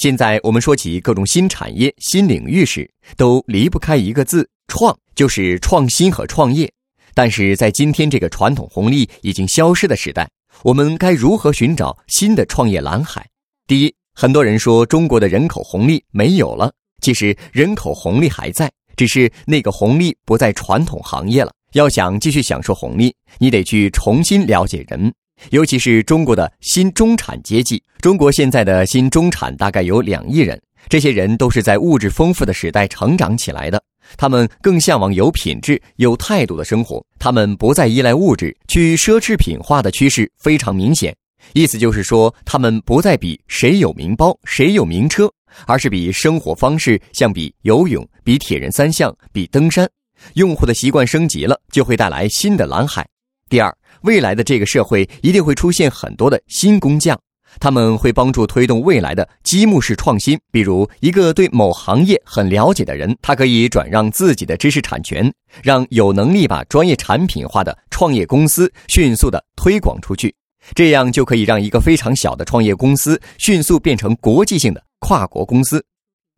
现在我们说起各种新产业、新领域时，都离不开一个字“创”，就是创新和创业。但是在今天这个传统红利已经消失的时代，我们该如何寻找新的创业蓝海？第一，很多人说中国的人口红利没有了，其实人口红利还在，只是那个红利不在传统行业了。要想继续享受红利，你得去重新了解人。尤其是中国的新中产阶级，中国现在的新中产大概有两亿人，这些人都是在物质丰富的时代成长起来的，他们更向往有品质、有态度的生活，他们不再依赖物质，去奢侈品化的趋势非常明显。意思就是说，他们不再比谁有名包、谁有名车，而是比生活方式，像比游泳、比铁人三项、比登山。用户的习惯升级了，就会带来新的蓝海。第二。未来的这个社会一定会出现很多的新工匠，他们会帮助推动未来的积木式创新。比如，一个对某行业很了解的人，他可以转让自己的知识产权，让有能力把专业产品化的创业公司迅速的推广出去，这样就可以让一个非常小的创业公司迅速变成国际性的跨国公司。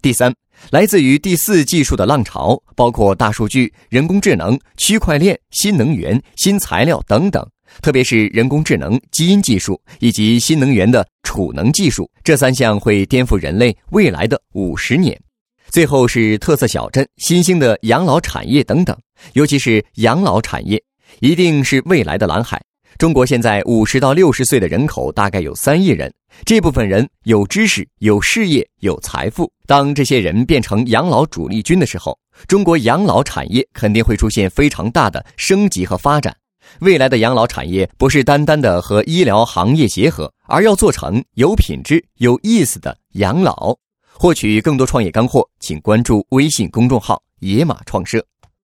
第三，来自于第四技术的浪潮，包括大数据、人工智能、区块链、新能源、新材料等等。特别是人工智能、基因技术以及新能源的储能技术，这三项会颠覆人类未来的五十年。最后是特色小镇、新兴的养老产业等等，尤其是养老产业，一定是未来的蓝海。中国现在五十到六十岁的人口大概有三亿人，这部分人有知识、有事业、有财富。当这些人变成养老主力军的时候，中国养老产业肯定会出现非常大的升级和发展。未来的养老产业不是单单的和医疗行业结合，而要做成有品质、有意思的养老。获取更多创业干货，请关注微信公众号“野马创社”。